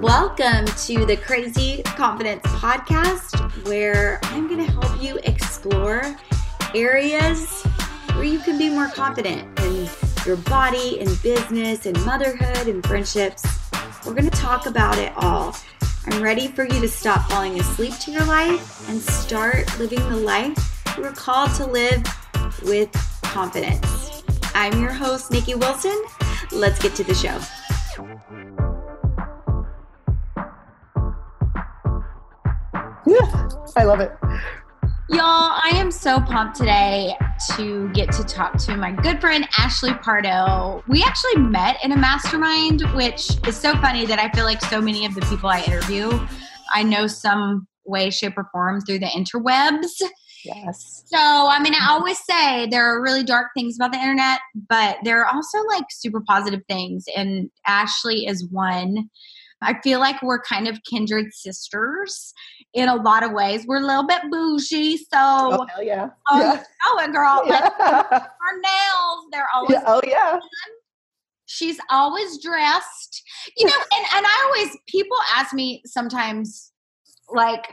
Welcome to the Crazy Confidence Podcast, where I'm going to help you explore areas where you can be more confident in your body, in business, in motherhood, in friendships. We're going to talk about it all. I'm ready for you to stop falling asleep to your life and start living the life you were called to live with confidence. I'm your host, Nicki Wilson. Let's get to the show. Yeah, I love it. Y'all, I am so pumped today to get to talk to my good friend Ashley Pardo. We actually met in a mastermind, which is so funny that I feel like so many of the people I interview, I know some way, shape, or form through the interwebs. Yes. So, I mean, I always say there are really dark things about the internet, but there are also like super positive things. And Ashley is one. I feel like we're kind of kindred sisters in a lot of ways. We're a little bit bougie, so oh hell yeah, um, yeah. oh, it, girl. Yeah. Her nails, they're always. Yeah, Oh yeah, She's always dressed, you know. And and I always people ask me sometimes, like,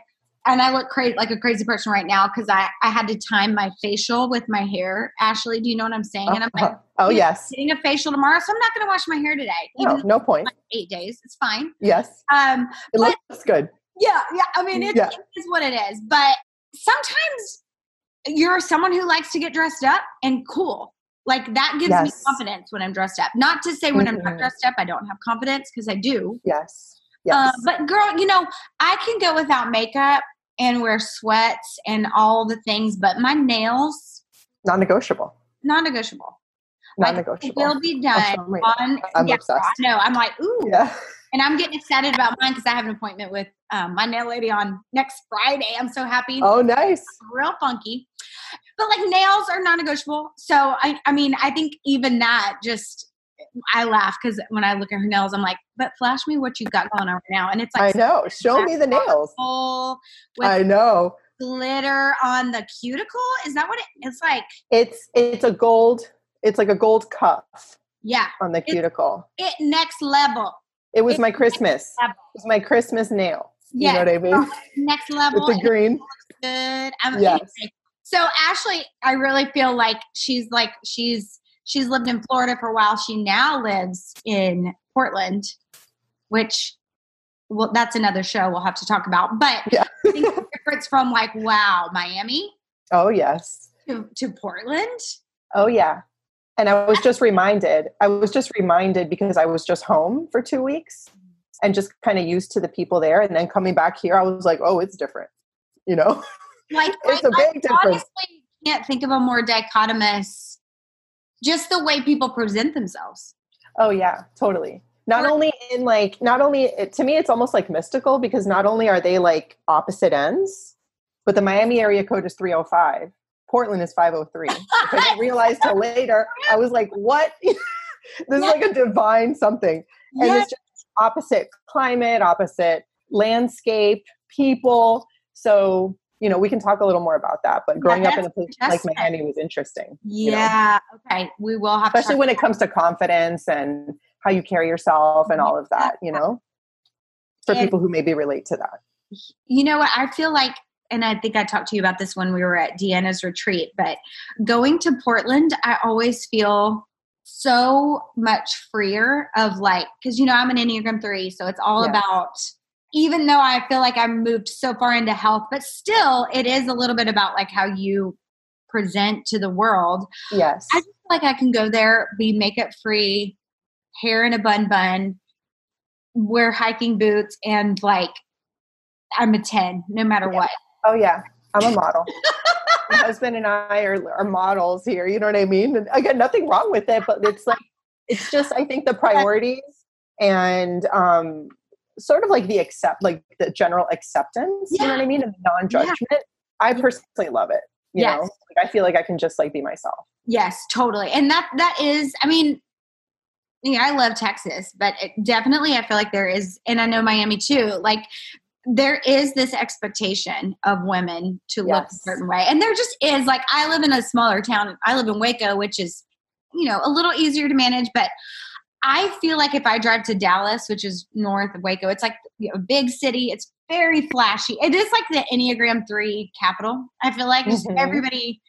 and I look crazy like a crazy person right now because I I had to time my facial with my hair. Ashley, do you know what I'm saying? And I'm like, oh yes. getting a facial tomorrow, so I'm not going to wash my hair today. No, no point. like eight days, it's fine. Yes, Um, it But- looks good. yeah, yeah. I mean, it's, Yeah. it is what it is. But sometimes you're someone who likes to get dressed up and cool. Like that gives me confidence when I'm dressed up. Not to say when I'm not Mhm. dressed up, I don't have confidence because I do. Yes, Uh, yes. but girl, you know, I can go without makeup and wear sweats and all the things, but my nails, Non-negotiable. non-negotiable. Non-negotiable. will be I'll done show 'em right on. I'm yeah, obsessed. I know. I'm like, ooh, Yeah. and I'm getting excited about mine because I have an appointment with um, my nail lady on next Friday. I'm so happy. Oh, nice. Real funky. But like nails are non negotiable. So, I, I mean, I think even that just, I laugh because when I look at her nails, I'm like, but flash me what you've got going on right now. And it's like, I know. Show me the nails. with I know. glitter on the cuticle. Is that what it, it's like? It's it's a gold. It's like a gold cuff Yeah. on the cuticle. It next level. It was it's my Christmas. It was my Christmas nail. You know what I mean? Next level. With the green. good. I'm, Yes. So Ashley, I really feel like she's like she's she's lived in Florida for a while. She now lives in Portland, which well, that's another show we'll have to talk about. But Yeah. I think the difference from like wow, Miami oh yes. to, to Portland. Oh yeah. And I was just reminded, I was just reminded because I was just home for two weeks and just kind of used to the people there. And then coming back here, I was like, oh, it's different. You know? Like It's I, a big I difference. honestly can't think of a more dichotomous just the way people present themselves. Oh yeah, totally. Not only in like, not only it, to me, it's almost like mystical because not only are they like opposite ends, but the Miami area code is 305. Portland is 503. I didn't realize till later. I was like, what? this is like a divine something. And Yes. it's just opposite climate, opposite landscape, people. So, you know, we can talk a little more about that. But growing up in a place like. Miami was interesting. you know? Yeah. Okay. We will have especially when it comes to confidence and how you carry yourself and all of that, you know, for And- people who maybe relate to that. You know what? I feel like, and I think I talked to you about this when we were at Deanna's retreat, but going to Portland, I always feel so much freer of like, because, you know, I'm an Enneagram 3, so it's all Yeah. about, even though I feel like I moved so far into health, but still, it is a little bit about like how you present to the world. Yes. I just feel like I can go there, be makeup free, hair in a bun bun, wear hiking boots, and like I'm a 10 no matter Yeah. what. Oh, yeah. I'm a model. My husband and I are, are models here. You know what I mean? And again, nothing wrong with it, but it's like, it's just, I think the priorities and um, sort of like the accept, like the general acceptance, you know what I mean? And non judgment. I personally love it. You Yes. know, like, I feel like I can just like be myself. Yes, totally. And that that is, I mean, yeah, I love Texas, but it definitely I feel like there is, and I know Miami too. Like there is this expectation of women to look a certain way. And there just is. Like, I live in a smaller town. I live in Waco, which is, you know, a little easier to manage. But I feel like if I drive to Dallas, which is north of Waco, it's like you know, a big city. It's very flashy. It is like the Enneagram 3 capital. I feel like Mhm. everybody,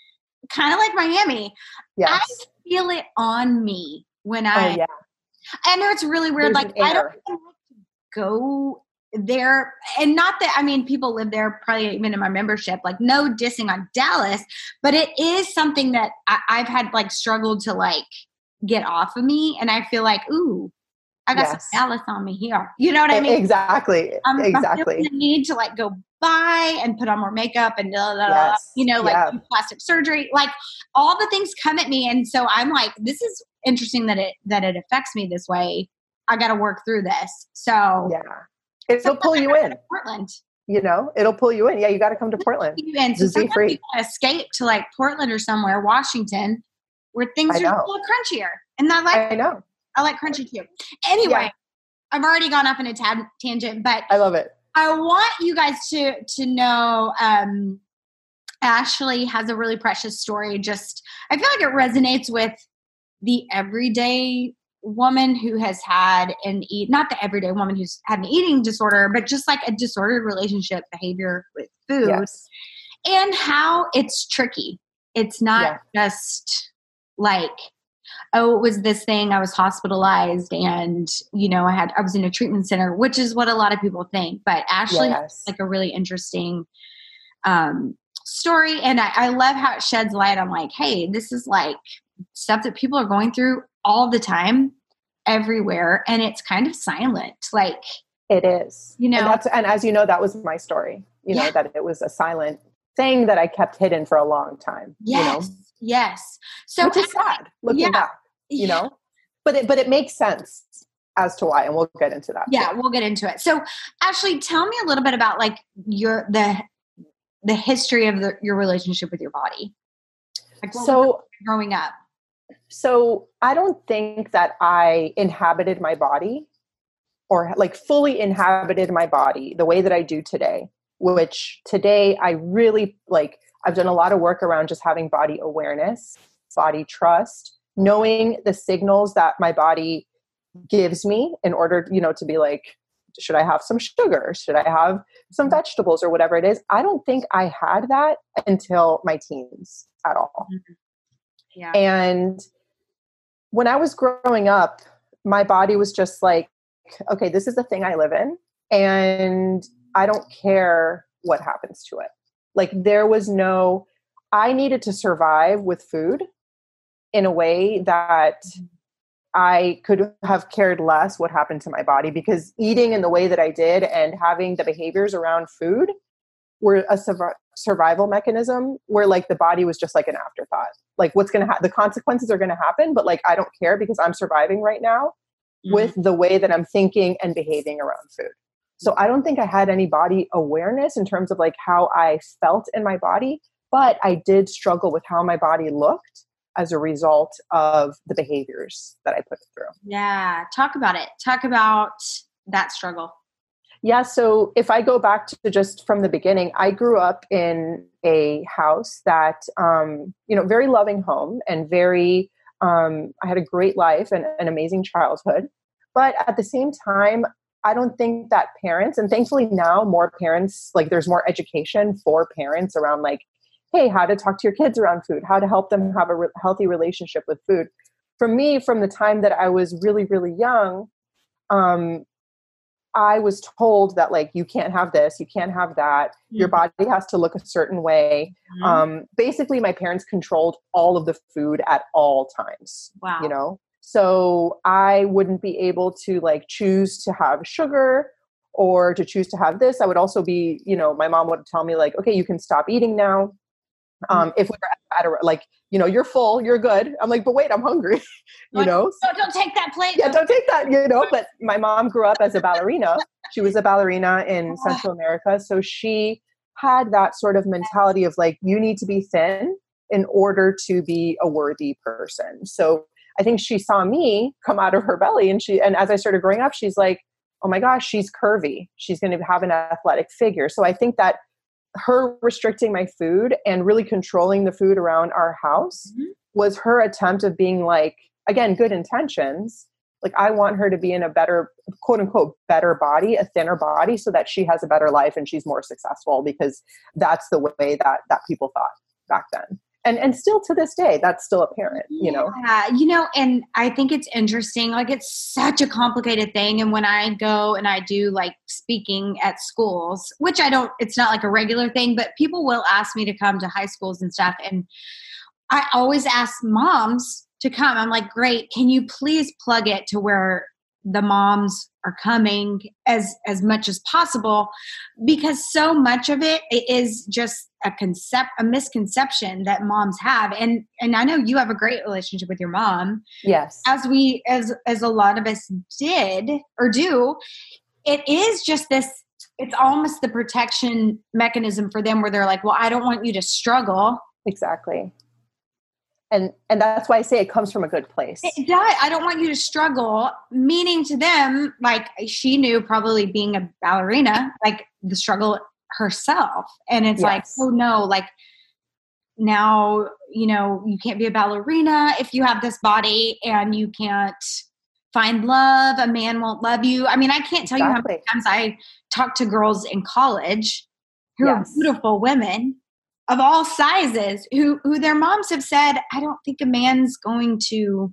kind of like Miami, Yes. feel it on me when I oh yeah. I know it's really weird. There's like I don't like to go there, and not that I mean people live there, probably even in my membership. Like no dissing on Dallas, but it is something that I, I've had like struggled to like get off of me, and I feel like ooh, I got Yes. some Dallas on me here. You know what I mean? exactly. Um, I'm exactly. the need to like go buy and put on more makeup and blah, blah, blah, Yes. you know, like Yeah. plastic surgery, like all the things come at me. And so I'm like, this is interesting that it, that it affects me this way. I got to work through this. So yeah. It'll pull you in. Portland, You know, it'll pull you in. Yeah, you got to come to Portland. you in. So free. escape to like Portland or somewhere, Washington, where things are a little crunchier. And I like, I know. I like crunchy too. Anyway, Yeah. I've already gone off in a tab- tangent, but I love it. I want you guys to to know um Ashley has a really precious story. Just I feel like it resonates with the everyday woman who has had an eat not the everyday woman who's had an eating disorder, but just like a disordered relationship behavior with food Yes. and how it's tricky. It's not just like oh it was this thing i was hospitalized and you know i had i was in a treatment center which is what a lot of people think but ashley Yes. like a really interesting um story and I, I love how it sheds light on like hey this is like stuff that people are going through all the time everywhere and it's kind of silent like It is. You know- and, that's, and as you know, that was my story. You know, Yeah. that it was a silent thing that I kept hidden for a long time. yes yes so You know, which is sad looking yeah. back. You know, but it but it makes sense as to why, and we'll get into that. yeah we'll get into it so ashley tell me a little bit about like your the the history of the, your relationship with your body like So growing up so I don't think that I inhabited my body or like fully inhabited my body the way that I do today, which today I really like I've done a lot of work around just having body awareness, body trust, knowing the signals that my body gives me in order, you know, to be like should I have some sugar? Should I have some mm-hmm. vegetables or whatever it is? I don't think I had that until my teens at all. Mm-hmm. yeah And when I was growing up, my body was just like, okay, this is the thing I live in, and I don't care what happens to it. Like, there was no, I needed to survive with food in a way that I could have cared less what happened to my body because eating in the way that I did and having the behaviors around food were a survi- survival mechanism where like the body was just like an afterthought. Like what's going to happen, the consequences are going to happen, but like I don't care because I'm surviving right now Mm-hmm. with the way that I'm thinking and behaving around food. So I don't think I had any body awareness in terms of like how I felt in my body, but I did struggle with how my body looked as a result of the behaviors that I put it through. yeah talk about it talk about that struggle Yeah, so if I go back to just from the beginning, I grew up in a house that, um, you know, very loving home and very, um, I had a great life and an amazing childhood. But at the same time, I don't think that parents, and thankfully now more parents, like there's more education for parents around like, hey, how to talk to your kids around food, how to help them have a re- healthy relationship with food. For me, from the time that I was really, really young, um, I was told that like you can't have this, you can't have that. Your Mhm. body has to look a certain way. Mhm. Um, basically, my parents controlled all of the food at all times. wow You know, so I wouldn't be able to like choose to have sugar or to choose to have this. I would also be, you know, my mom would tell me like, okay, you can stop eating now. Um, if we were at a like, you know, you're full, you're good. I'm like, but wait, I'm hungry. you Like, know, don't, don't take that plate yeah, don't take that, you know. But my mom grew up as a ballerina. She was a ballerina in Central America. So she had that sort of mentality of like, you need to be thin in order to be a worthy person. So I think she saw me come out of her belly and she, and as I started growing up, she's like, oh my gosh, she's curvy. She's going to have an athletic figure. So I think that her restricting my food and really controlling the food around our house mm-hmm. was her attempt of being like, again, good intentions. Like, I want her to be in a better, quote unquote, better body, a thinner body, so that she has a better life and she's more successful because that's the way that, that people thought back then and and still to this day that's still apparent you know? Yeah you know and i think it's interesting like it's such a complicated thing and when i go and i do like speaking at schools which i don't it's not like a regular thing but people will ask me to come to high schools and stuff and i always ask moms to come. I'm like great can you please plug it to where the moms are coming as as much as possible because so much of it is just a concept a misconception that moms have. And and I know you have a great relationship with your mom. Yes. As we as as a lot of us did or do it is just this it's almost the protection mechanism for them where they're like well I don't want you to struggle. Exactly and and that's why i say it comes from a good place it does i don't want you to struggle meaning to them like she knew probably being a ballerina like the struggle herself and it's yes. like oh no like now you know you can't be a ballerina if you have this body and you can't find love a man won't love you i mean i can't tell exactly. you how many times i talk to girls in college who yes. are beautiful women of all sizes who who their moms have said i don't think a man's going to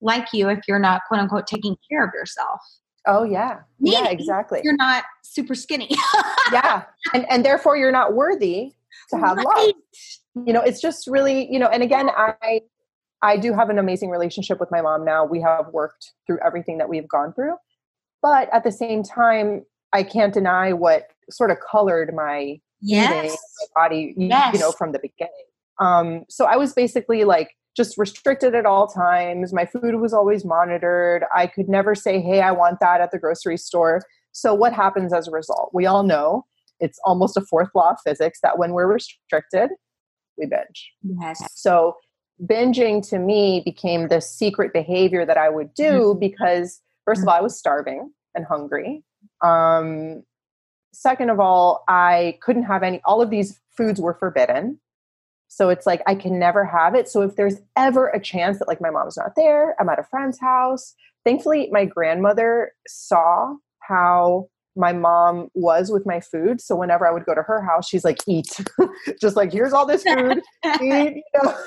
like you if you're not quote unquote taking care of yourself. Oh yeah. Meaning yeah exactly. you're not super skinny. Yeah and and therefore you're not worthy to have right. love. You know it's just really you know and again i i do have an amazing relationship with my mom now. We have worked through everything that we've gone through. But at the same time i can't deny what sort of colored my yes. my body, yes. you know, from the beginning. Um, so I was basically like just restricted at all times. My food was always monitored. I could never say, hey, I want that at the grocery store. So what happens as a result? We all know it's almost a fourth law of physics that when we're restricted, we binge. Yes. So binging to me became the secret behavior that I would do mm-hmm. because first of all, I was starving and hungry. Um, second of all, I couldn't have any, all of these foods were forbidden. So it's like I can never have it. So if there's ever a chance that like my mom's not there, I'm at a friend's house. Thankfully, my grandmother saw how my mom was with my food. So whenever I would go to her house, she's like, eat. Just like, here's all this food. eat, you know?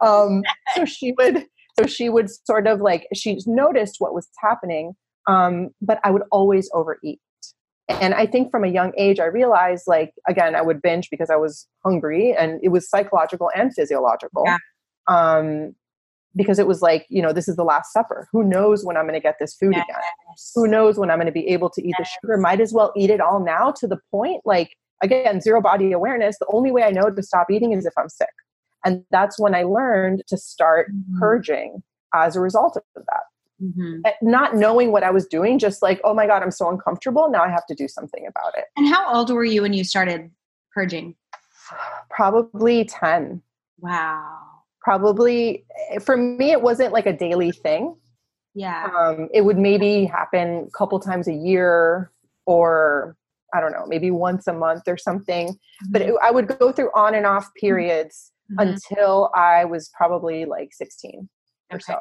um, so she would so she would sort of like she noticed what was happening. Um, but I would always overeat. And I think from a young age, I realized, like, again, I would binge because I was hungry and it was psychological and physiological. Yeah. Um, because it was like, you know, this is the Last Supper. Who knows when I'm going to get this food yes. again? Who knows when I'm going to be able to eat yes. the sugar? Might as well eat it all now to the point, like, again, zero body awareness. The only way I know to stop eating is if I'm sick. And that's when I learned to start mm-hmm. purging as a result of that mm-hmm. not knowing what I was doing, just like, oh my God, I'm so uncomfortable. Now I have to do something about it. And how old were you when you started purging? Probably 10. Wow. Probably for me, it wasn't like a daily thing. Yeah. Um, it would maybe happen a couple times a year or I don't know, maybe once a month or something. Mm-hmm. But it, I would go through on and off periods mm-hmm. until I was probably like 16 okay. or so.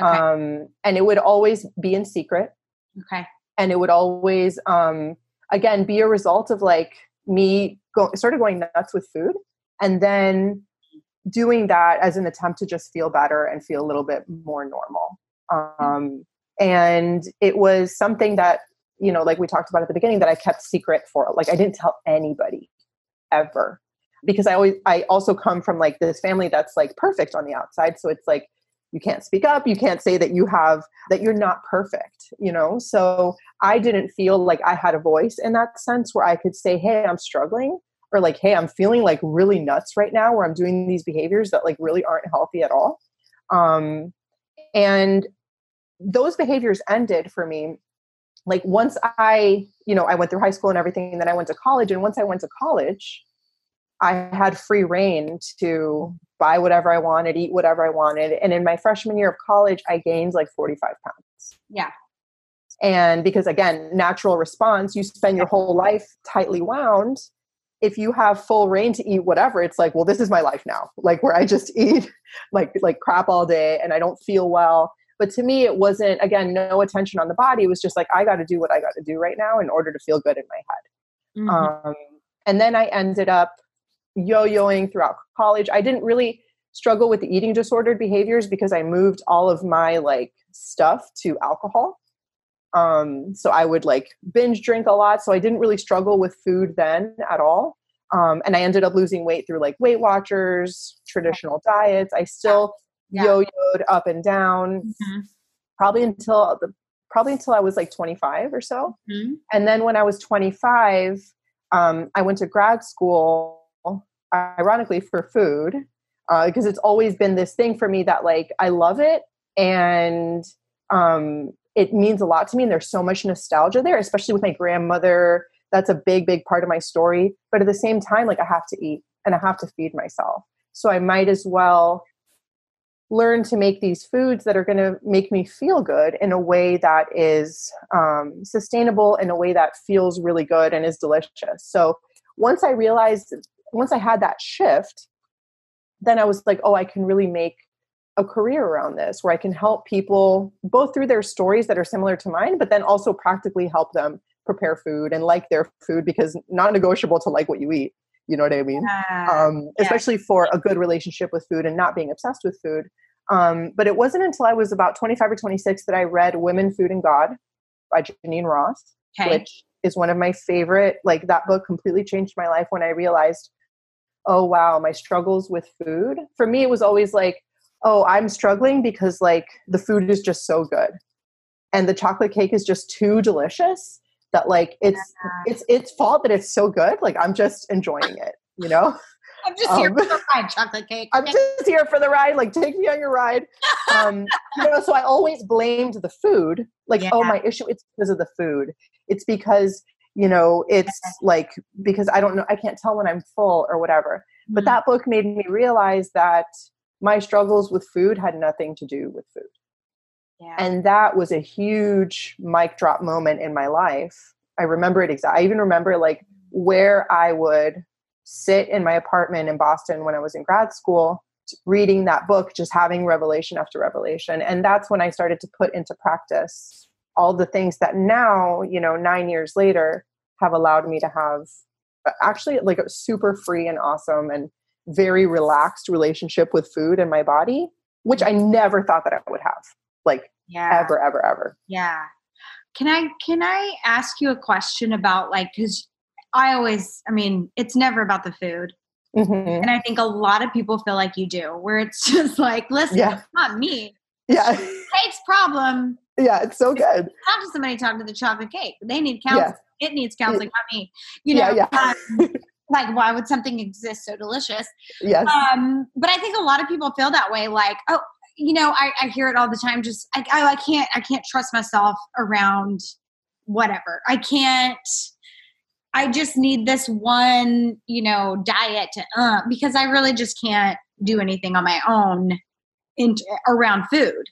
Okay. Um, and it would always be in secret. Okay. And it would always, um, again, be a result of like me go, sort of going nuts with food and then doing that as an attempt to just feel better and feel a little bit more normal. Um, and it was something that, you know, like we talked about at the beginning, that I kept secret for. Like I didn't tell anybody ever because I always, I also come from like this family that's like perfect on the outside. So it's like, you can't speak up you can't say that you have that you're not perfect you know? So i didn't feel like i had a voice in that sense where i could say hey i'm struggling or like hey i'm feeling like really nuts right now where i'm doing these behaviors that like really aren't healthy at all. Um and those behaviors ended for me like once i you know i went through high school and everything and then i went to college and once i went to college i had free reign to buy whatever I wanted, eat whatever I wanted. And in my freshman year of college, I gained like 45 pounds. Yeah. And because again, natural response, you spend your whole life tightly wound. If you have full reign to eat whatever, it's like, well, this is my life now. Like where I just eat like like crap all day and I don't feel well. But to me, it wasn't again no attention on the body. It was just like I got to do what I got to do right now in order to feel good in my head. Mm-hmm. Um, and then I ended up yo-yoing throughout college. I didn't really struggle with the eating disordered behaviors because I moved all of my like stuff to alcohol. Um, so I would like binge drink a lot. So I didn't really struggle with food then at all. Um, and I ended up losing weight through like Weight Watchers, traditional diets. I still yeah. yo-yoed up and down, mm-hmm. probably until the probably until I was like 25 or so. Mm-hmm. And then when I was 25, um, I went to grad school, ironically for food, because uh, it's always been this thing for me that like I love it and um, it means a lot to me. And there's so much nostalgia there, especially with my grandmother. That's a big, big part of my story. But at the same time, like I have to eat and I have to feed myself. So I might as well learn to make these foods that are going to make me feel good in a way that is um, sustainable, in a way that feels really good and is delicious. So once I realized, once I had that shift, then I was like, oh, I can really make a career around this where I can help people both through their stories that are similar to mine, but then also practically help them prepare food and like their food because non negotiable to like what you eat. You know what I mean? um, yeah. Especially for a good relationship with food and not being obsessed with food. Um, but it wasn't until I was about 25 or 26 that I read Women, Food, and God by Geneen Roth, okay. which is one of my favorite. Like that book completely changed my life when I realized, oh wow, my struggles with food. For me, it was always like, oh, I'm struggling because like the food is just so good, and the chocolate cake is just too delicious that like it's yeah. it's it's fault that it's so good. Like I'm just enjoying it, you know. I'm just here um, for the ride, chocolate cake. I'm just here for the ride. Like, take me on your ride. Um, you know, so I always blamed the food. Like, yeah. oh, my issue, it's because of the food. It's because, you know, it's like, because I don't know, I can't tell when I'm full or whatever. Mm-hmm. But that book made me realize that my struggles with food had nothing to do with food. Yeah. And that was a huge mic drop moment in my life. I remember it exactly. I even remember like where I would sit in my apartment in Boston when I was in grad school, reading that book, just having revelation after revelation. And that's when I started to put into practice all the things that now, you know, nine years later, have allowed me to have uh, actually like a super free and awesome and very relaxed relationship with food and my body, which I never thought that I would have. Like yeah. ever, ever, ever. Yeah. Can I can I ask you a question about like because I always, I mean, it's never about the food. Mm-hmm. And I think a lot of people feel like you do, where it's just like, listen, yeah. it's not me. Yeah. Cake's problem. Yeah, it's so good. Talk to somebody, talk to the chocolate cake. They need counseling. Yeah. It needs counseling, not me. You know, yeah, yeah. um, like why would something exist so delicious? Yes. Um, but I think a lot of people feel that way. Like, oh, you know, I, I hear it all the time. Just I, I, I can't, I can't trust myself around whatever. I can't I just need this one, you know, diet to, uh, because I really just can't do anything on my own in, around food.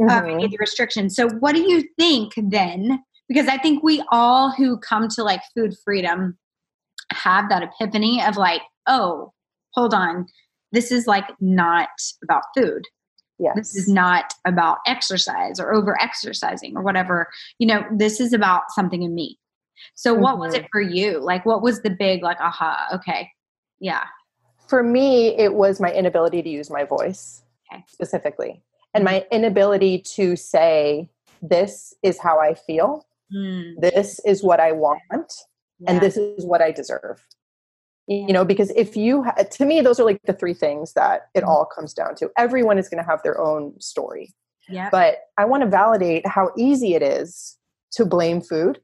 Mm-hmm. Uh, need the restrictions. So, what do you think then? Because I think we all who come to like food freedom have that epiphany of like, oh, hold on, this is like not about food. Yes. This is not about exercise or over exercising or whatever. You know, this is about something in me. So mm-hmm. what was it mm-hmm. for you? Like what was the big like aha, okay. Yeah. For me, it was my inability to use my voice okay. specifically. And my inability to say this is how I feel. Mm. This is what I want yeah. and this is what I deserve. You know, because if you, ha- to me, those are like the three things that it mm. all comes down to. Everyone is going to have their own story. Yeah. But I want to validate how easy it is to blame food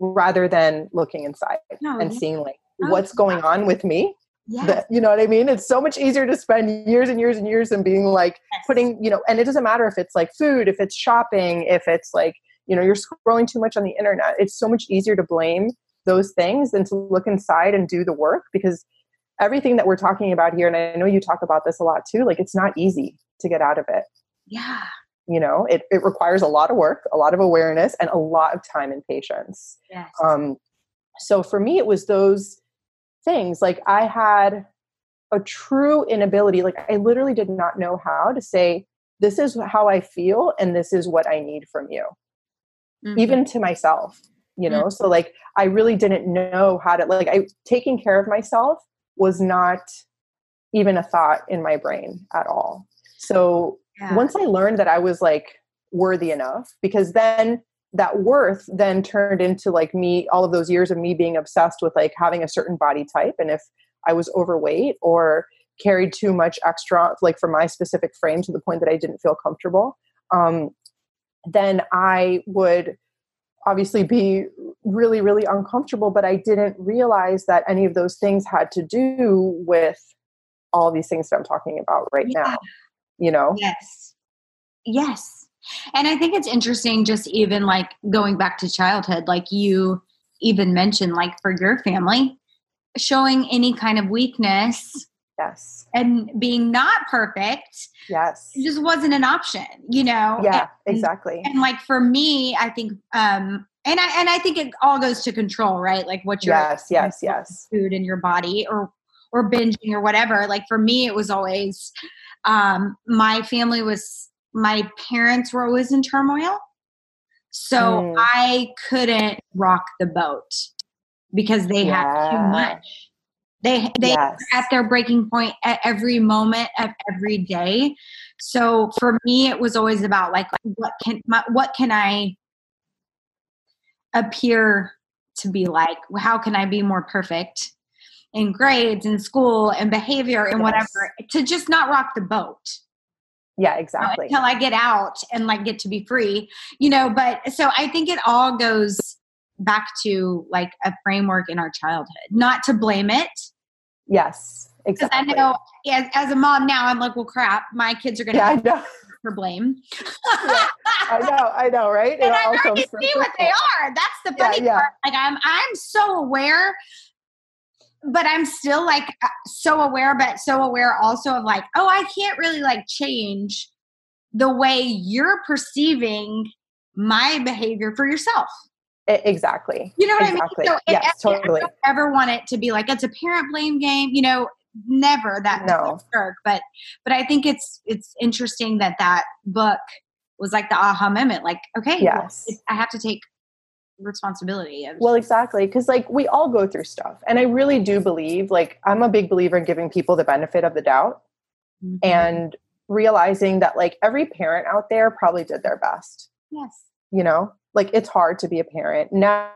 rather than looking inside no, and yeah. seeing like oh, what's going on with me yeah. you know what I mean? It's so much easier to spend years and years and years and being like yes. putting, you know, and it doesn't matter if it's like food, if it's shopping, if it's like, you know, you're scrolling too much on the internet. It's so much easier to blame those things than to look inside and do the work because everything that we're talking about here, and I know you talk about this a lot too, like it's not easy to get out of it. Yeah. you know it, it requires a lot of work a lot of awareness and a lot of time and patience yes. um, so for me it was those things like i had a true inability like i literally did not know how to say this is how i feel and this is what i need from you mm-hmm. even to myself you know mm-hmm. so like i really didn't know how to like i taking care of myself was not even a thought in my brain at all so yeah. once i learned that i was like worthy enough because then that worth then turned into like me all of those years of me being obsessed with like having a certain body type and if i was overweight or carried too much extra like for my specific frame to the point that i didn't feel comfortable um, then i would obviously be really really uncomfortable but i didn't realize that any of those things had to do with all these things that i'm talking about right yeah. now you know? Yes. Yes and I think it's interesting, just even like going back to childhood, like you even mentioned, like for your family, showing any kind of weakness. Yes. And being not perfect. Yes. Just wasn't an option, you know? Yeah, and, exactly. And like for me, I think, um, and I and I think it all goes to control, right? Like what you're yes, yes, yes, food in your body or or binging or whatever. Like for me, it was always um, my family was my parents were always in turmoil. So mm. I couldn't rock the boat because they yeah. had too much. They they yes. at their breaking point at every moment of every day. So for me, it was always about like what can my, what can I appear to be like? How can I be more perfect in grades and school and behavior and yes. whatever to just not rock the boat? Yeah exactly. until i get out and like get to be free you know but so i think it all goes back to like a framework in our childhood not to blame it. Yes exactly i know as, as a mom now i'm like well crap my kids are gonna yeah, have for blame. Yeah, i know i know right? And i already see what they are. That's the funny yeah, part. Like i'm i'm so aware but I'm still like uh, so aware, but so aware also of like, oh, I can't really like change the way you're perceiving my behavior for yourself. Exactly. You know what exactly. I mean? So yes, it, totally. I don't ever want it to be like it's a parent blame game. You know, never that no. work. But but I think it's it's interesting that that book was like the aha moment. Like, okay, yes, well, I have to take responsibility of well exactly because like we all go through stuff and i really do believe like i'm a big believer in giving people the benefit of the doubt mm-hmm. and realizing that like every parent out there probably did their best yes. you know? Like it's hard to be a parent. Now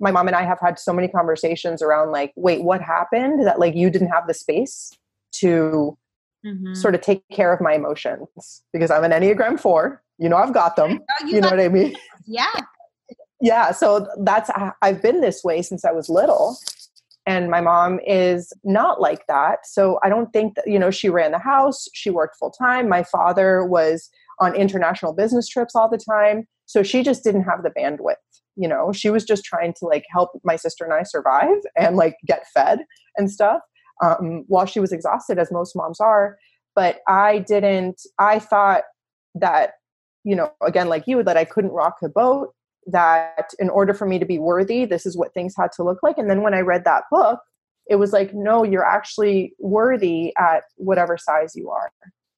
my mom and i have had so many conversations around like wait what happened that like you didn't have the space to mm-hmm. sort of take care of my emotions? Because i'm an enneagram 4 you know i've got them oh, you, you know what i mean? Yeah yeah so that's i've been this way since i was little and my mom is not like that. So i don't think that you know she ran the house she worked full time my father was on international business trips all the time so she just didn't have the bandwidth you know? She was just trying to like help my sister and i survive and like get fed and stuff um, while she was exhausted as most moms are. But i didn't i thought that you know again like you would, that i couldn't rock the boat that in order for me to be worthy, this is what things had to look like. And then when I read that book, it was like, no, you're actually worthy at whatever size you are.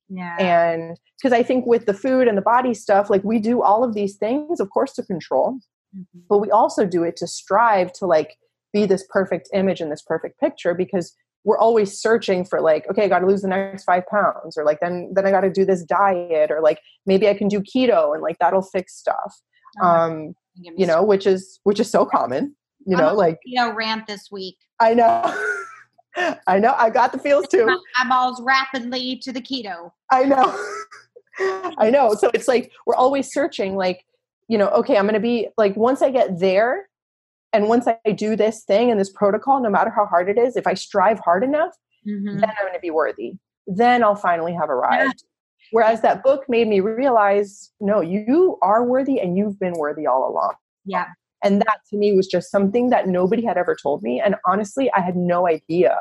Yeah. And because I think with the food and the body stuff, like we do all of these things, of course, to control, mm-hmm. but we also do it to strive to like be this perfect image and this perfect picture because we're always searching for like okay i got to lose the next five pounds or like then then i got to do this diet or like maybe i can do keto and like that'll fix stuff um you know which is which is so common you know like you know rant this week. I know. I know i got the feels too. Eyeballs rapidly to the keto. I know. I know. So it's like we're always searching like you know okay i'm gonna be like once i get there and once i do this thing and this protocol no matter how hard it is if i strive hard enough mm-hmm. then i'm gonna be worthy. Then i'll finally have arrived Whereas that book made me realize, no, you are worthy and you've been worthy all along. Yeah. And that to me was just something that nobody had ever told me. And honestly, I had no idea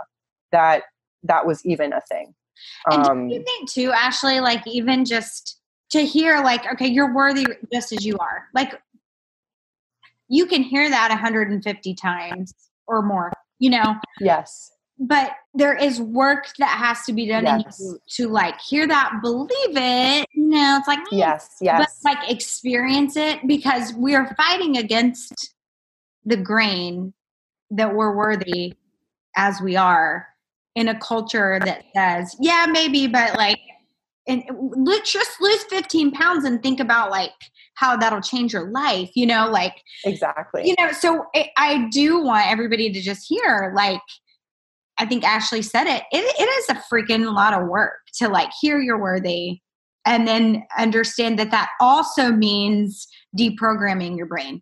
that that was even a thing. And um, do you think too, Ashley, like even just to hear like okay you're worthy just as you are like you can hear that 150 times or more you know yes but there is work that has to be done Yes. you to like hear that believe it no it's like mm, yes yes but like experience it because we are fighting against the grain that we're worthy as we are in a culture that says yeah maybe but like and let's just lose 15 pounds and think about like how that'll change your life you know like exactly you know so I, I do want everybody to just hear like i think ashley said it. it it is a freaking lot of work to like hear you're worthy and then understand that that also means deprogramming your brain.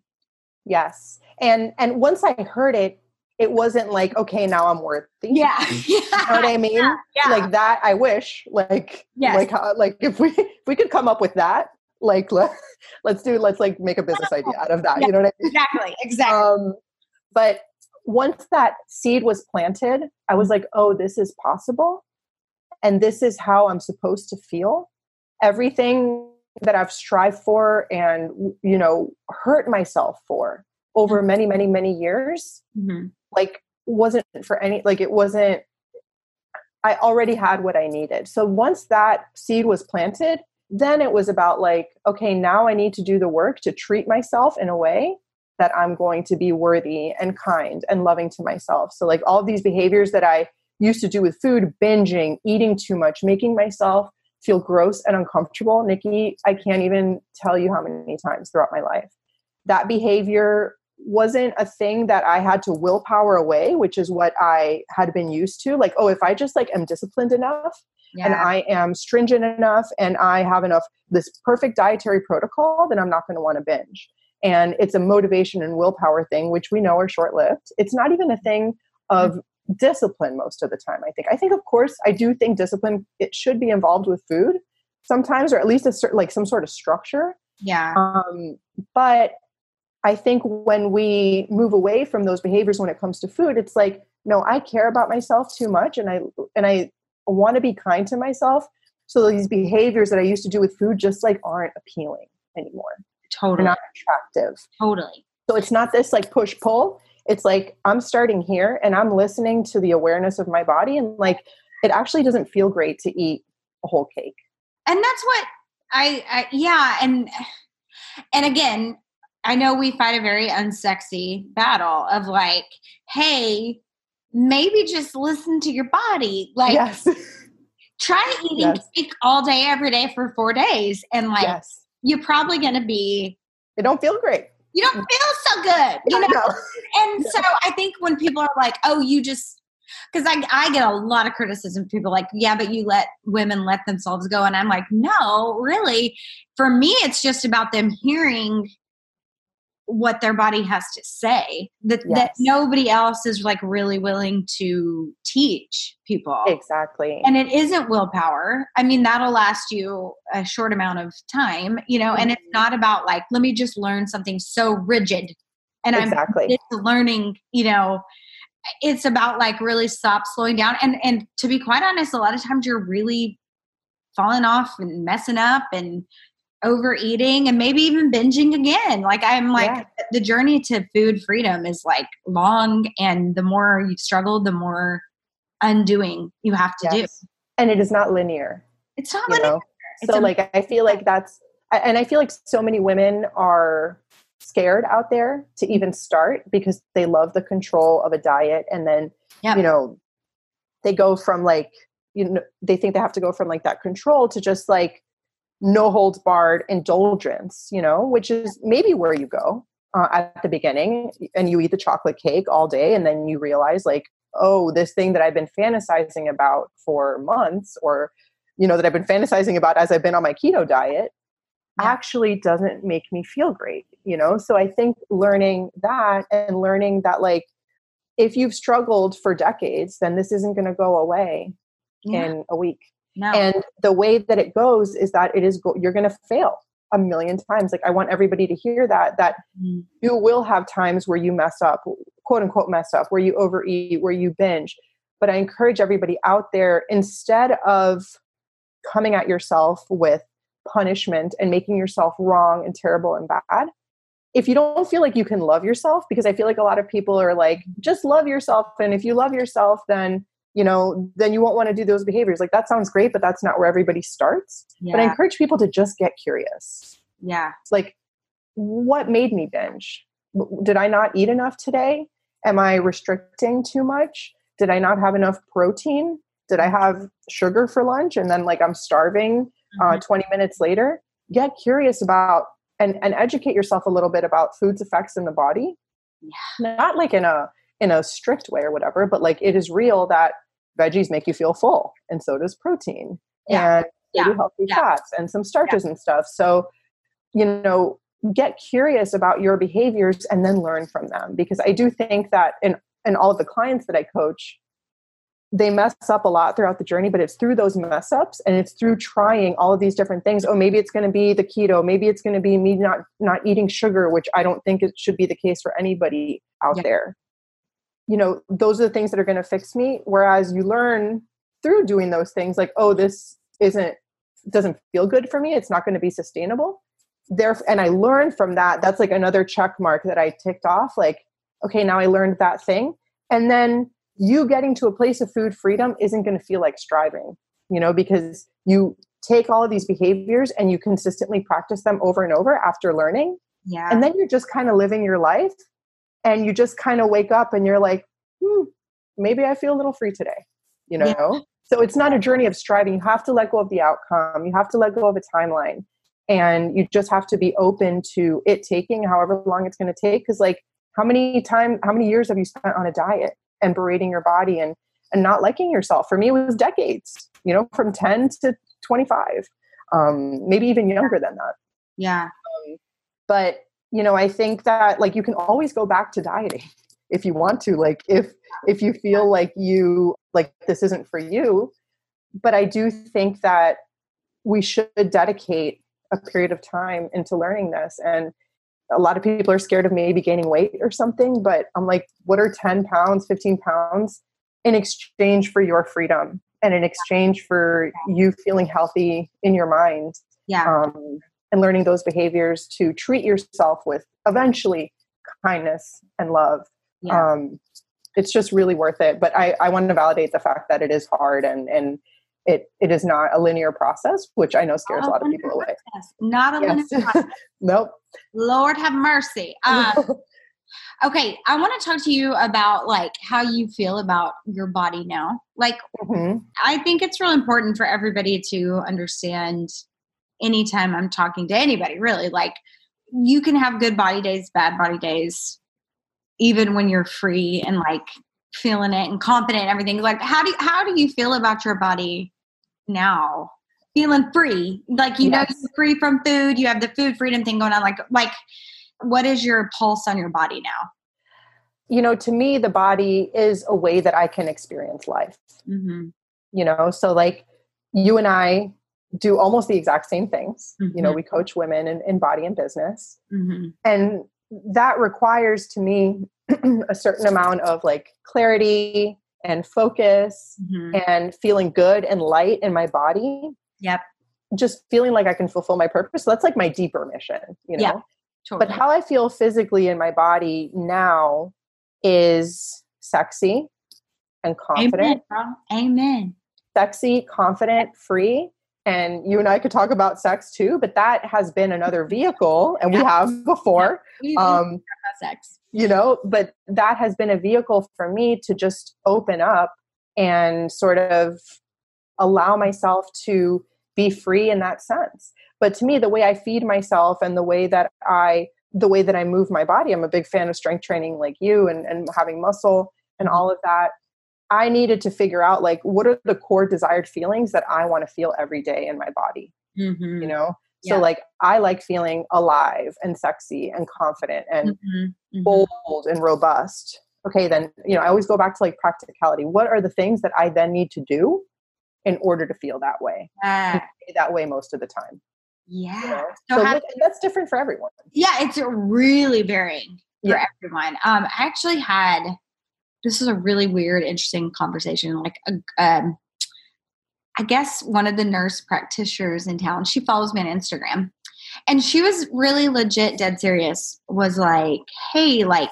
Yes. And and once i heard it it wasn't like okay now i'm worthy. Yeah. You know what i mean? Yeah, yeah. like that i wish like Yes. like how, like if we if we could come up with that like let, let's do let's like make a business idea out of that you know what i mean? Exactly. Exactly. Um but once that seed was planted i was like oh this is possible. And this is how i'm supposed to feel. Everything that i've strived for and you know hurt myself for over many many many years Mhm. like wasn't for any like it wasn't i already had what i needed. So once that seed was planted then it was about like okay now i need to do the work to treat myself in a way that i'm going to be worthy and kind and loving to myself so like all these behaviors that i used to do with food binging eating too much making myself feel gross and uncomfortable nicki i can't even tell you how many times throughout my life that behavior wasn't a thing that I had to willpower away, which is what I had been used to. Like, oh, if I just like am disciplined enough yeah and I am stringent enough and I have enough this perfect dietary protocol, then I'm not going to want to binge. And it's a motivation and willpower thing, which we know are short lived. It's not even a thing of discipline most of the time. I think. I think, of course, I do think discipline it should be involved with food sometimes, or at least a certain like some sort of structure. yeah Um, but I think when we move away from those behaviors when it comes to food, it's like, no, I care about myself too much and I and I want to be kind to myself. So these behaviors that I used to do with food just like aren't appealing anymore. Totally not attractive. totally So it's not this like push pull. It's like I'm starting here and I'm listening to the awareness of my body and like it actually doesn't feel great to eat a whole cake. and that's what I, I yeah and and again i know we fight a very unsexy battle of like hey maybe just listen to your body like yes. try eating Yes. cake all day every day for four days and like yes. You're probably gonna be It don't feel great. you don't feel so good you know know. and so I think when people are like, "Oh, you just," because I I get a lot of criticism. People like, "Yeah, but you let women let themselves go," and I'm like, "No, really." For me, it's just about them hearing what their body has to say that that nobody else is like really willing to teach people Exactly. and it isn't willpower i mean that'll last you a short amount of time you know and it's Mhm. not about like let me just learn something so rigid and i'm exactly. learning you know it's about like really stop slowing down and and to be quite honest a lot of times you're really falling off and messing up and overeating and maybe even binging again like i'm like Yeah. the journey to food freedom is like long and the more you struggle the more undoing you have to do And it is not linear, it's not linear. know. So like I feel like that's and I feel like so many women are scared out there to even start because they love the control of a diet and then Yep. you know they go from like you know they think they have to go from like that control to just like no holds barred indulgence you know which is maybe where you go uh, at the beginning and you eat the chocolate cake all day and then you realize like oh this thing that i've been fantasizing about for months or you know that i've been fantasizing about as i've been on my keto diet actually doesn't make me feel great you know? So i think learning that and learning that like if you've struggled for decades then this isn't going to go away yeah, in a week no. and the way that it goes is that it is go- you're going to fail a million times like i want everybody to hear that that Mm. you will have times where you mess up quote unquote mess up where you overeat where you binge but i encourage everybody out there instead of coming at yourself with punishment and making yourself wrong and terrible and bad if you don't feel like you can love yourself because i feel like a lot of people are like just love yourself and if you love yourself then you know then you won't want to do those behaviors. Like that sounds great but that's not where everybody starts. Yeah. but i encourage people to just get curious. Yeah. it's like what made me binge? Did i not eat enough today? Am i restricting too much? Did i not have enough protein? Did i have sugar for lunch and then like i'm starving uh, Mhm. 20 minutes later? Get curious about and, and educate yourself a little bit about food's effects in the body. Yeah. not like in a in a strict way or whatever but like it is real that veggies make you feel full and so does protein Yeah. and Yeah. healthy Yeah. fats and some starches and stuff so you know get curious about your behaviors and then learn from them because i do think that in in all of the clients that i coach they mess up a lot throughout the journey but it's through those mess ups and it's through trying all of these different things oh maybe it's going to be the keto maybe it's going to be me not not eating sugar which i don't think it should be the case for anybody out Yeah. there you know those are the things that are going to fix me. Whereas you learn through doing those things like oh this isn't doesn't feel good for me it's not going to be sustainable. There and i learned from that that's like another check mark that i ticked off like okay now i learned that thing. And then you getting to a place of food freedom isn't going to feel like striving you know because you take all of these behaviors and you consistently practice them over and over after learning. Yeah. and then you're just kind of living your life and you just kind of wake up and you're like hmm, maybe i feel a little free today you know? Yeah. so it's not a journey of striving. You have to let go of the outcome. You have to let go of a timeline and you just have to be open to it taking however long it's going to take because like how many time how many years have you spent on a diet and berating your body and and not liking yourself? For me it was decades you know from 10 to 25 um maybe even younger than that. Yeah. but you know i think that like you can always go back to dieting if you want to like if if you feel like you like this isn't for you. But i do think that we should dedicate a period of time into learning this and a lot of people are scared of maybe gaining weight or something but i'm like what are 10 pounds 15 pounds in exchange for your freedom and in exchange for you feeling healthy in your mind? Yeah. um, and learning those behaviors to treat yourself with eventually kindness and love. Yeah. Um, it's just really worth it. But I, I want to validate the fact that it is hard and, and it, it is not a linear process, which I know scares a lot of people away. Yes. Not a Yes. linear process. nope. Lord have mercy. Um, okay, I want to talk to you about like how you feel about your body now. Like, Mhm. I think it's real important for everybody to understand. Anytime I'm talking to anybody, really, like you can have good body days, bad body days, even when you're free and like feeling it and confident and everything. Like, how do you, how do you feel about your body now? Feeling free, like you know, you're free from food. You have the food freedom thing going on. Like, like, what is your pulse on your body now? You know, to me, the body is a way that I can experience life. Mm-hmm. You know, so like you and I do almost the exact same things. You know, Mhm. we coach women in, in body and business. Mm-hmm. and that requires to me a certain amount of like clarity and focus Mm-hmm. and feeling good and light in my body Yep. just feeling like i can fulfill my purpose so that's like my deeper mission you know Yeah, Totally. but how i feel physically in my body now is sexy and confident Amen, bro. Amen. sexy, confident, free. And you and I could talk about sex too, but that has been another vehicle, and we have before. We Um, sex. you know, but that has been a vehicle for me to just open up and sort of allow myself to be free in that sense. But to me, the way I feed myself and the way that I the way that I move my body, I'm a big fan of strength training like you and, and having muscle and all of that. I needed to figure out like what are the core desired feelings that I want to feel every day in my body, Mm-hmm. you know? Yeah. So like I like feeling alive and sexy and confident and Mm-hmm. bold and robust. Okay, then you know I always go back to like practicality. What are the things that I then need to do in order to feel that way? That way most of the time. Yeah. You know? So So, have- that's different for everyone. yeah, it's really varying for Yeah. everyone. Um, I actually had this is a really weird, interesting conversation. Like, um, I guess one of the nurse practitioners in town, she follows me on Instagram. And she was really legit, dead serious, was like, hey, like,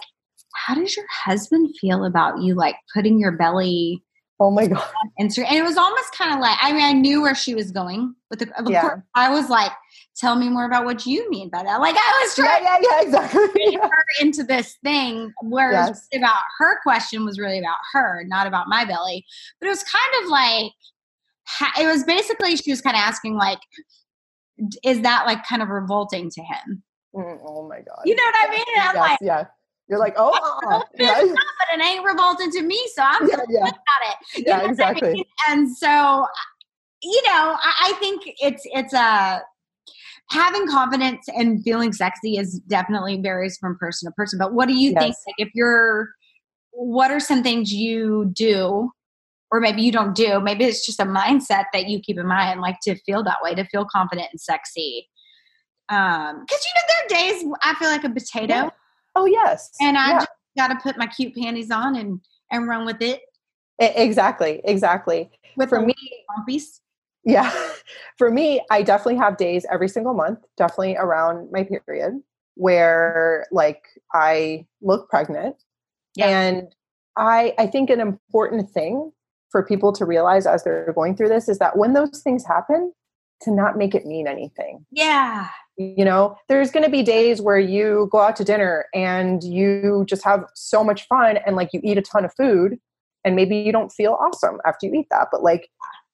how does your husband feel about you like putting your belly Oh my god. Instagram? And it was almost kind of like, I mean, I knew where she was going, but the, of Yeah. course, I was like, tell me more about what you mean by that. Like I was trying yeah, yeah, exactly. to bring her into this thing where Yes. about her question was really about her, not about my belly. But it was kind of like it was basically she was kind of asking like, is that like kind of revolting to him? Mm, oh my god. You know what I mean? And I'm yes, like, yeah. You're like, oh, uh-uh. yeah, but it ain't revolting to me, so I'm yeah, yeah, about it. You yeah, know what I exactly. mean? And so, you know, I, I think it's it's a having confidence and feeling sexy is definitely varies from person to person. But what do you think? Like, if you're, what are some things you do, or maybe you don't do? Maybe it's just a mindset that you keep in mind, like to feel that way, to feel confident and sexy. Um, because you know there are days I feel like a potato, Yeah. Oh yes. and I yeah. just got to put my cute panties on and and run with it exactly, exactly. with For me, bumpies. yeah. For me, I definitely have days every single month, definitely around my period, where like I look pregnant. Yeah. And I I think an important thing for people to realize as they're going through this is that when those things happen, to not make it mean anything. Yeah. You know there's going to be days where you go out to dinner and you just have so much fun and like you eat a ton of food and maybe you don't feel awesome after you eat that but like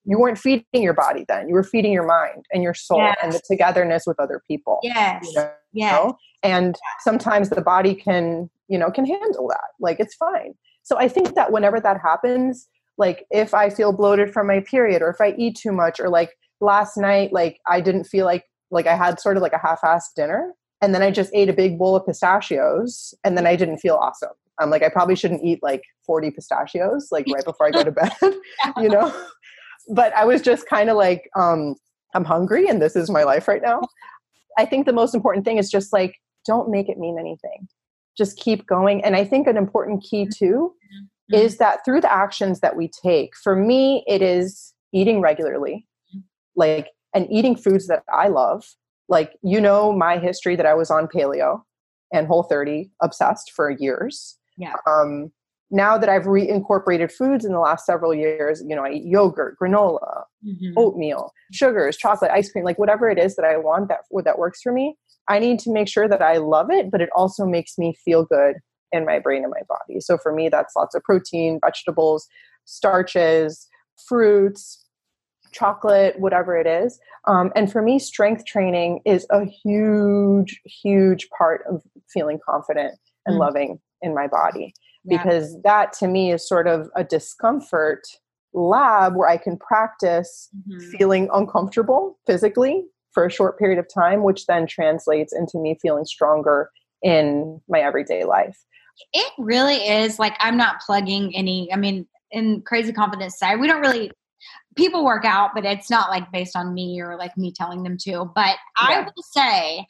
you weren't feeding your body then you were feeding your mind and your soul and the togetherness with other people Yes. you know? Yes. and sometimes the body can you know can handle that like it's fine so i think that whenever that happens like if i feel bloated from my period or if i eat too much or like last night like i didn't feel like like i had sort of like a half-assed dinner and then i just ate a big bowl of pistachios and then i didn't feel awesome. I'm like i probably shouldn't eat like 40 pistachios like right before i go to bed you know? But i was just kind of like um i'm hungry and this is my life right now. I think the most important thing is just like don't make it mean anything. Just keep going. And i think an important key mm-hmm. too mm-hmm. is that through the actions that we take for me it is eating regularly. Mm-hmm. Like and eating foods that i love like you know my history that i was on paleo and whole 30 obsessed for years Yeah. um now that i've reincorporated foods in the last several years you know i eat yogurt granola Mhm. oatmeal, sugars, chocolate, ice cream, like whatever it is that I want that that works for me. I need to make sure that I love it, but it also makes me feel good in my brain and my body. So for me, that's lots of protein, vegetables, starches, fruits, chocolate, whatever it is. Um, and for me, strength training is a huge, huge part of feeling confident and Mm. loving in my body Yeah. because that to me is sort of a discomfort lab where I can practice Mhm. feeling uncomfortable physically for a short period of time, which then translates into me feeling stronger in my everyday life. It really is like I'm not plugging any. I mean, in crazy confidence side, we don't really people work out, but it's not like based on me or like me telling them to. But I Yeah. will say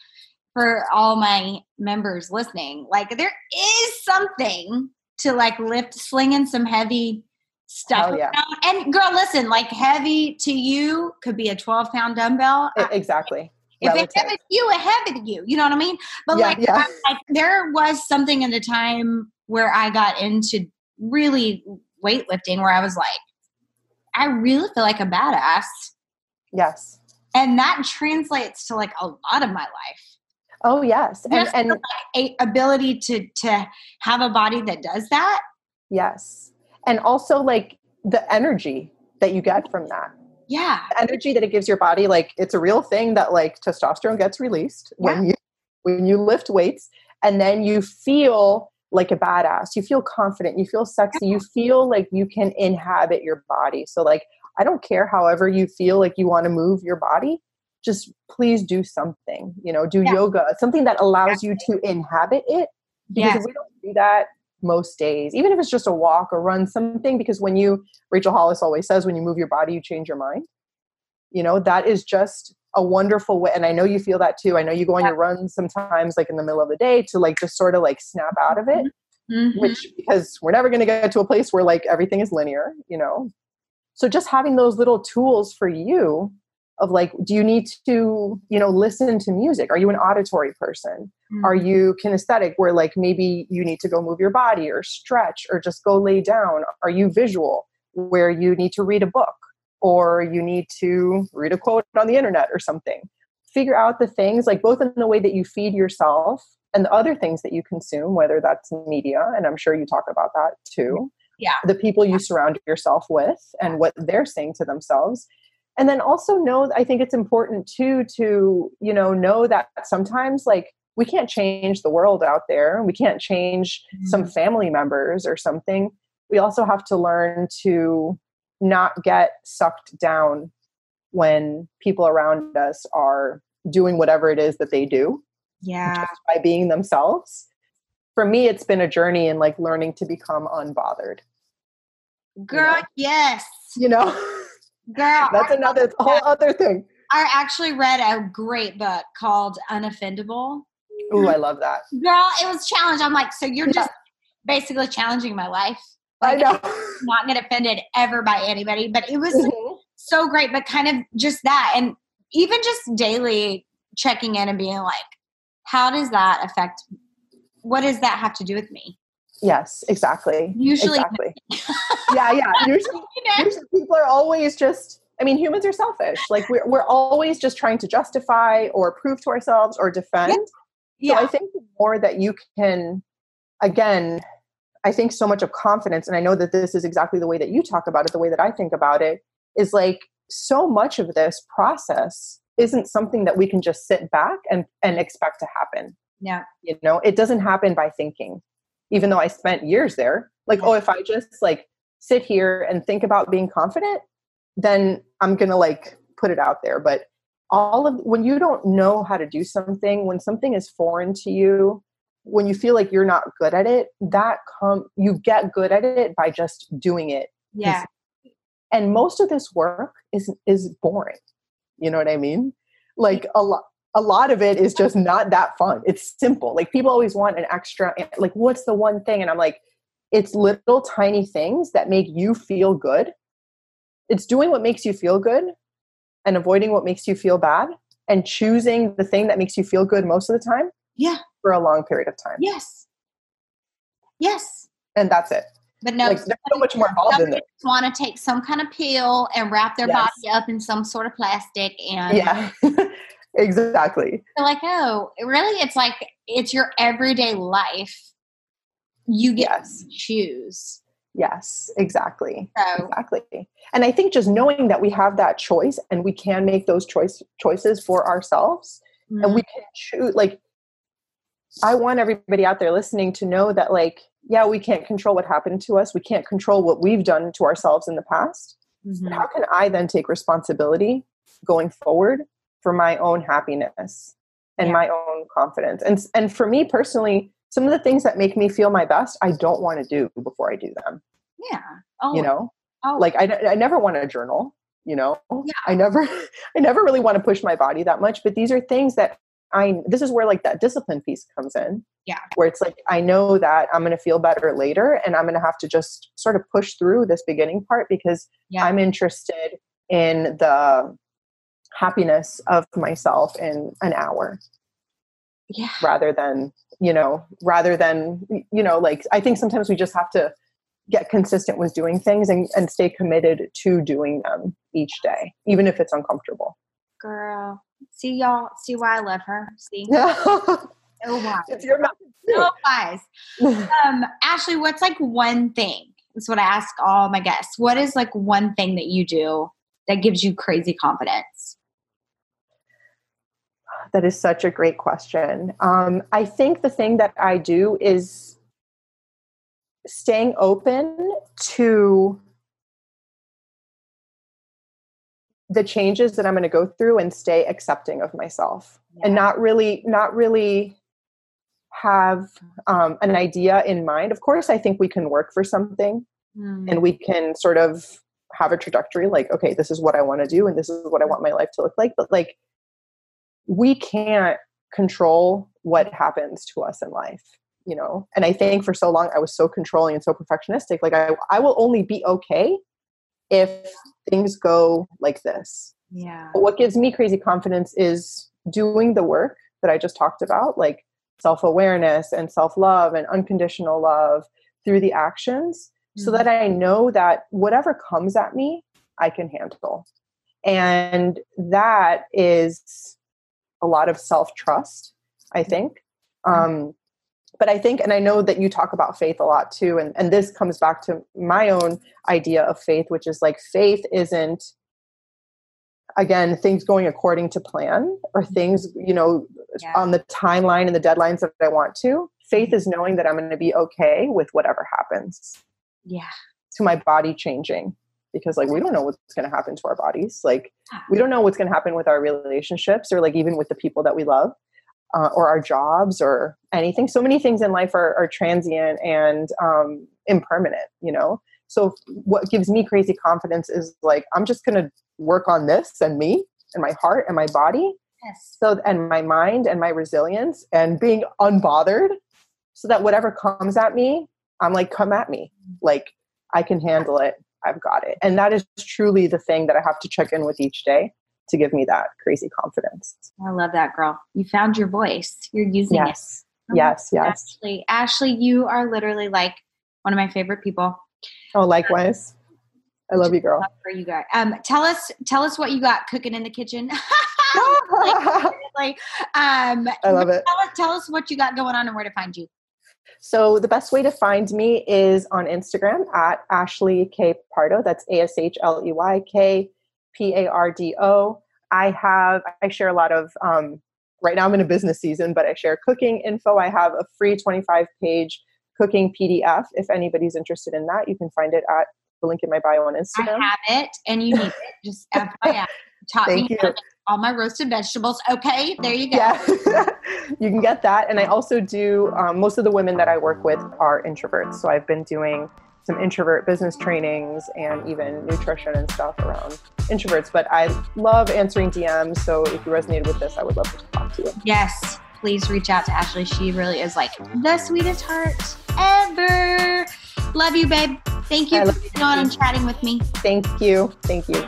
for all my members listening, like there is something to like lift, slinging some heavy stuff. Yeah. And girl, listen, like heavy to you could be a 12 pound dumbbell. I- exactly. if Relative. it's heavy to you, it's heavy to you. You know what I mean? But Yeah, like, yeah. I'm like, there was something in the time where I got into really weightlifting where I was like, I really feel like a badass. Yes. And that translates to like a lot of my life. Oh yes. And Just and like, a ability to to have a body that does that. yes. And also like the energy that you get from that. Yeah. The energy that it gives your body, like it's a real thing that like testosterone gets released when you when you lift weights and then you feel like a badass. You feel confident, you feel sexy, you feel like you can inhabit your body. So like I don't care however you feel like you want to move your body, just please do something. You know, do Yeah. yoga, something that allows you to inhabit it. Because if we don't do that most days, even if it's just a walk or run, something, because when you, Rachel Hollis always says, when you move your body, you change your mind. You know, that is just a wonderful way. And I know you feel that too. I know you go on your runs sometimes, like in the middle of the day, to like just sort of like snap out of it, Mhm. which because we're never going to get to a place where like everything is linear, you know. so just having those little tools for you of like do you need to you know listen to music are you an auditory person mm-hmm. are you kinesthetic where like maybe you need to go move your body or stretch or just go lay down are you visual where you need to read a book or you need to read a quote on the internet or something. Figure out the things like both in the way that you feed yourself and the other things that you consume whether that's media and i'm sure you talk about that too. Yeah. The people you surround yourself with and what they're saying to themselves. And then also know i think it's important too to you know know that sometimes like we can't change the world out there. We can't change mm-hmm. some family members or something. We also have to learn to not get sucked down when people around us are doing whatever it is that they do yeah by being themselves for me it's been a journey in like learning to become unbothered girl you know? yes you know Girl, that's another whole other thing. I actually read a great book called Unoffendable. Ooh, I love that. Girl, it was challenge. I'm like, so you're yeah. just basically challenging my life. Like, I know. Not get offended ever by anybody, but it was mm-hmm. so great. But kind of just that, and even just daily checking in and being like, how does that affect? What does that have to do with me? Yes, exactly. Usually, exactly. yeah, yeah. Usually, usually, people are always just. I mean, humans are selfish. Like we're we're always just trying to justify or prove to ourselves or defend. Yeah. So I think the more that you can, again, I think so much of confidence, and I know that this is exactly the way that you talk about it, the way that I think about it, is like so much of this process isn't something that we can just sit back and and expect to happen. Yeah. You know, it doesn't happen by thinking even though I spent years there. Like, oh, if I just like sit here and think about being confident, then I'm going to like put it out there. But all of when you don't know how to do something, when something is foreign to you, when you feel like you're not good at it, that come you get good at it by just doing it. Yeah. And most of this work is is boring. You know what I mean? Like a lot a lot of it is just not that fun. It's simple. Like people always want an extra, like, what's the one thing? And I'm like, it's little tiny things that make you feel good. It's doing what makes you feel good and avoiding what makes you feel bad and choosing the thing that makes you feel good most of the time. Yeah. For a long period of time. Yes. Yes. And that's it. But no, like, there's so much more involved in it. Want to take some kind of pill and wrap their yes. body up in some sort of plastic and yeah, exactly. They're like, oh, really? It's like it's your everyday life. You get yes. to choose. Yes, exactly. So, exactly. And I think just knowing that we have that choice and we can make those choice choices for ourselves mm-hmm. and we can choose like I want everybody out there listening to know that like yeah, we can't control what happened to us. We can't control what we've done to ourselves in the past. Mm-hmm. How can I then take responsibility going forward for my own happiness and yeah. my own confidence. And and for me personally, some of the things that make me feel my best, I don't want to do before I do them. Yeah. Oh. You know, oh. like I, I never want to journal. You know, yeah. I never I never really want to push my body that much. But these are things that I. This is where like that discipline piece comes in. Yeah. Where it's like I know that I'm going to feel better later, and I'm going to have to just sort of push through this beginning part because yeah. I'm interested in the happiness of myself in an hour yeah rather than you know rather than you know like i think sometimes we just have to get consistent with doing things and, and stay committed to doing them each day even if it's uncomfortable girl see y'all see why i love her see? So wise. It's your so wise. Um ashley what's like one thing that's what i ask all my guests what is like one thing that you do that gives you crazy confidence? That is such a great question. Um, I think the thing that I do is staying open to the changes that I'm going to go through and stay accepting of myself yeah. and not really, not really have um, an idea in mind. Of course, I think we can work for something mm. and we can sort of have a trajectory like, okay, this is what I want to do and this is what I want my life to look like. But like, we can't control what happens to us in life you know and i think for so long i was so controlling and so perfectionistic like i, I will only be okay if things go like this. Yeah. But what gives me crazy confidence is doing the work that I just talked about, like self awareness and self love and unconditional love through the actions, mm-hmm. so that I know that whatever comes at me, I can handle. And that is a lot of self trust, I think. Um, but I think, and I know that you talk about faith a lot too, and, and this comes back to my own idea of faith, which is like faith isn't, again, things going according to plan or mm-hmm. things, you know, yeah. on the timeline and the deadlines that I want to. Faith mm-hmm. is knowing that I'm going to be okay with whatever happens. Yeah. To my body changing because like we don't know what's going to happen to our bodies like ah. we don't know what's going to happen with our relationships or like even with the people that we love uh, or our jobs or anything. So many things in life are, are transient and um, impermanent you know? So what gives me crazy confidence is like i'm just going to work on this and me and my heart and my body. Yes. so and my mind and my resilience and being unbothered so that whatever comes at me i'm like come at me. Like i can handle it. I've got it. And that is truly the thing that I have to check in with each day to give me that crazy confidence. I love that girl. You found your voice. You're using yes. it. Yes, yes. Ashley, Ashley, you are literally like one of my favorite people. Oh, likewise. I love you, girl. For you guys. Um, tell us, tell us what you got cooking in the kitchen. like, um, I love it. Tell us, tell us what you got going on and where to find you. So the best way to find me is on Instagram at Ashley K Pardo. That's A S H L E Y K P A R D O. I have I share a lot of um, right now I'm in a business season, but I share cooking info. I have a free 25 page cooking PDF. If anybody's interested in that, you can find it at the link in my bio on Instagram. I have it, and you need it. Just FYI. Taught Thank me you. all my roasted vegetables. Okay, there you go. Yeah. you can get that. And I also do, um, most of the women that I work with are introverts. So I've been doing some introvert business trainings and even nutrition and stuff around introverts. But I love answering DMs. So if you resonated with this, I would love to talk to you. Yes, please reach out to Ashley. She really is like the sweetest heart ever. Love you, babe. Thank you I for coming on and chatting with me. Thank you. Thank you.